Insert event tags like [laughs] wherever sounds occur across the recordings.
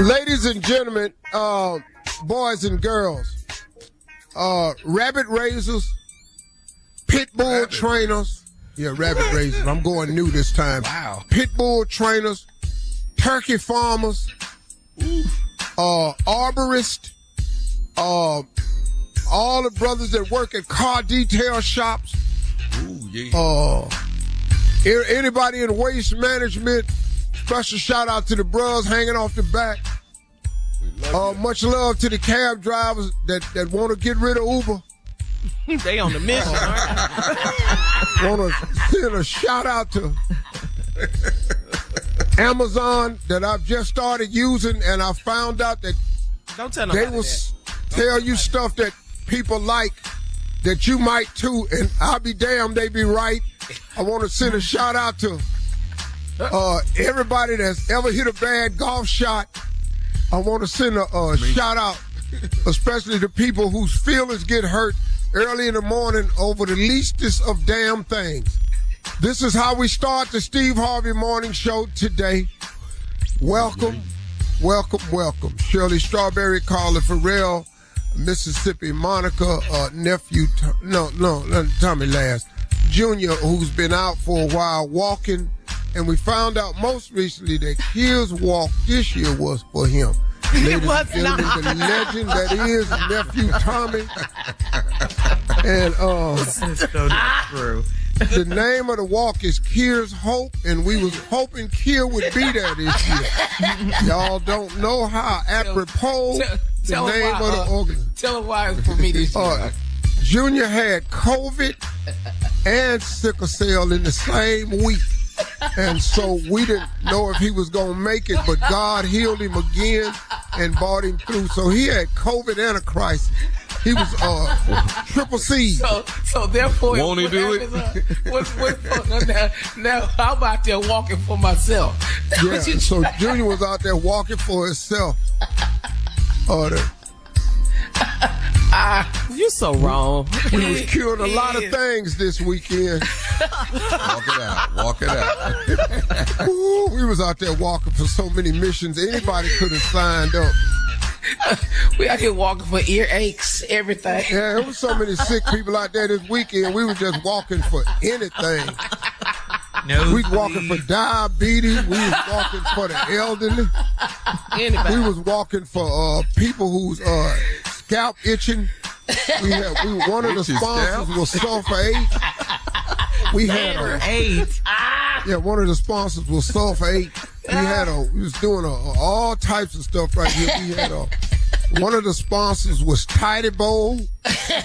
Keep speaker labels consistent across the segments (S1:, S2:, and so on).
S1: Ladies and gentlemen, uh, boys and girls, uh, rabbit raisers, pit bull rabbit. trainers. Yeah, rabbit raisers. I'm going new this time.
S2: Wow.
S1: Pit bull trainers, turkey farmers, uh, arborists, uh, all the brothers that work at car detail shops.
S2: Ooh, yeah.
S1: Uh, anybody in waste management, Special shout out to the bros hanging off the back. Uh, much love to the cab drivers that, that want to get rid of Uber. [laughs]
S3: they on the mission.
S1: want to send a shout out to [laughs] Amazon that I've just started using, and I found out that
S3: Don't tell
S1: they will
S3: that.
S1: tell you stuff that people like that you might too, and I'll be damned they be right. I want to send a shout out to uh, everybody that's ever hit a bad golf shot, I want to send a, a shout out, especially to people whose feelings get hurt early in the morning over the leastest of damn things. This is how we start the Steve Harvey Morning Show today. Welcome, welcome, welcome. Shirley Strawberry, Carla Ferrell, Mississippi Monica, uh, nephew, no, no, let Tommy Last, Junior, who's been out for a while walking and we found out most recently that his walk this year was for him. [laughs]
S3: Ladies and gentlemen, not.
S1: the legend that is nephew Tommy. and uh,
S3: so not true.
S1: the name of the walk is Kier's Hope, and we was hoping Kier would be there this year. Y'all don't know how apropos tell, tell, the name why, of the uh, organization.
S3: Tell him why it's for me this year. Uh,
S1: Junior had COVID and sickle cell in the same week and so we didn't know if he was going to make it, but God healed him again and brought him through. So he had COVID and a crisis. He was uh, triple C.
S3: So, so therefore,
S2: won't he do it?
S3: Uh, what, what, now, now, I'm out there walking for myself.
S1: Yeah. so Junior was out there walking for himself. Uh, the,
S3: Ah, you so wrong. [laughs]
S1: We was curing a lot of things this weekend.
S2: walk it out. Walk it out. [laughs]
S1: Ooh, we was out there walking for so many missions. Anybody could have signed up. [laughs]
S3: we out here walking for ear aches, everything.
S1: Yeah, there was so many sick people out there this weekend. We were just walking for anything.
S3: No,
S1: we was walking for diabetes. We was walking for the elderly.
S3: Anybody.
S1: We was walking for uh, people whose uh, scalp itching. We had we one of the sponsors was Sulfur 8. we had a
S4: eight. [laughs]
S1: Yeah, one of the sponsors was Sulfate. We had a we was doing a, a- all types of stuff right here. We had a one of the sponsors was Tidy Bowl.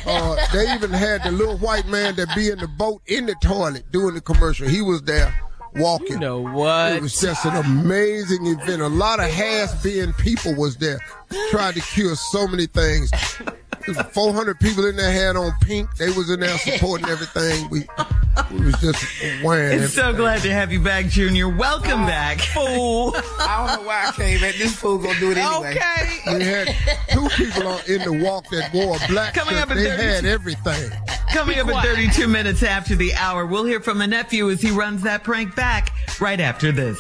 S1: Uh, they even had the little white man that be in the boat in the toilet doing the commercial. He was there walking.
S3: You know what?
S1: It was just an amazing event. A lot of has-been people was there. Tried to cure so many things. There was 400 people in there had on pink. They was in there supporting everything. We, we was just wearing
S4: It's so glad to have you back, Junior. Welcome back. [laughs]
S3: Fool. I don't know why I came at this fool gonna do it anyway.
S4: Okay.
S1: We had two people on, in the walk that wore a black
S4: Coming
S1: shirt.
S4: up at
S1: They
S4: 30.
S1: had everything.
S4: Coming up at 32 minutes after the hour, we'll hear from the nephew as he runs that prank back right after this.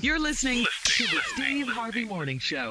S4: You're listening to the Steve Harvey Morning Show.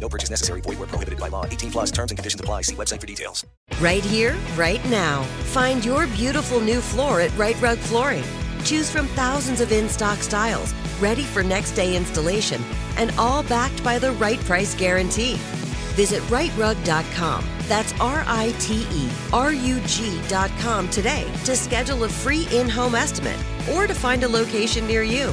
S5: No purchase necessary. Void where prohibited by law. 18 plus terms and conditions apply. See website for details.
S6: Right here, right now. Find your beautiful new floor at Rite Rug Flooring. Choose from thousands of in stock styles, ready for next day installation, and all backed by the right price guarantee. Visit riterug.com. That's R I T R U G.com today to schedule a free in home estimate or to find a location near you.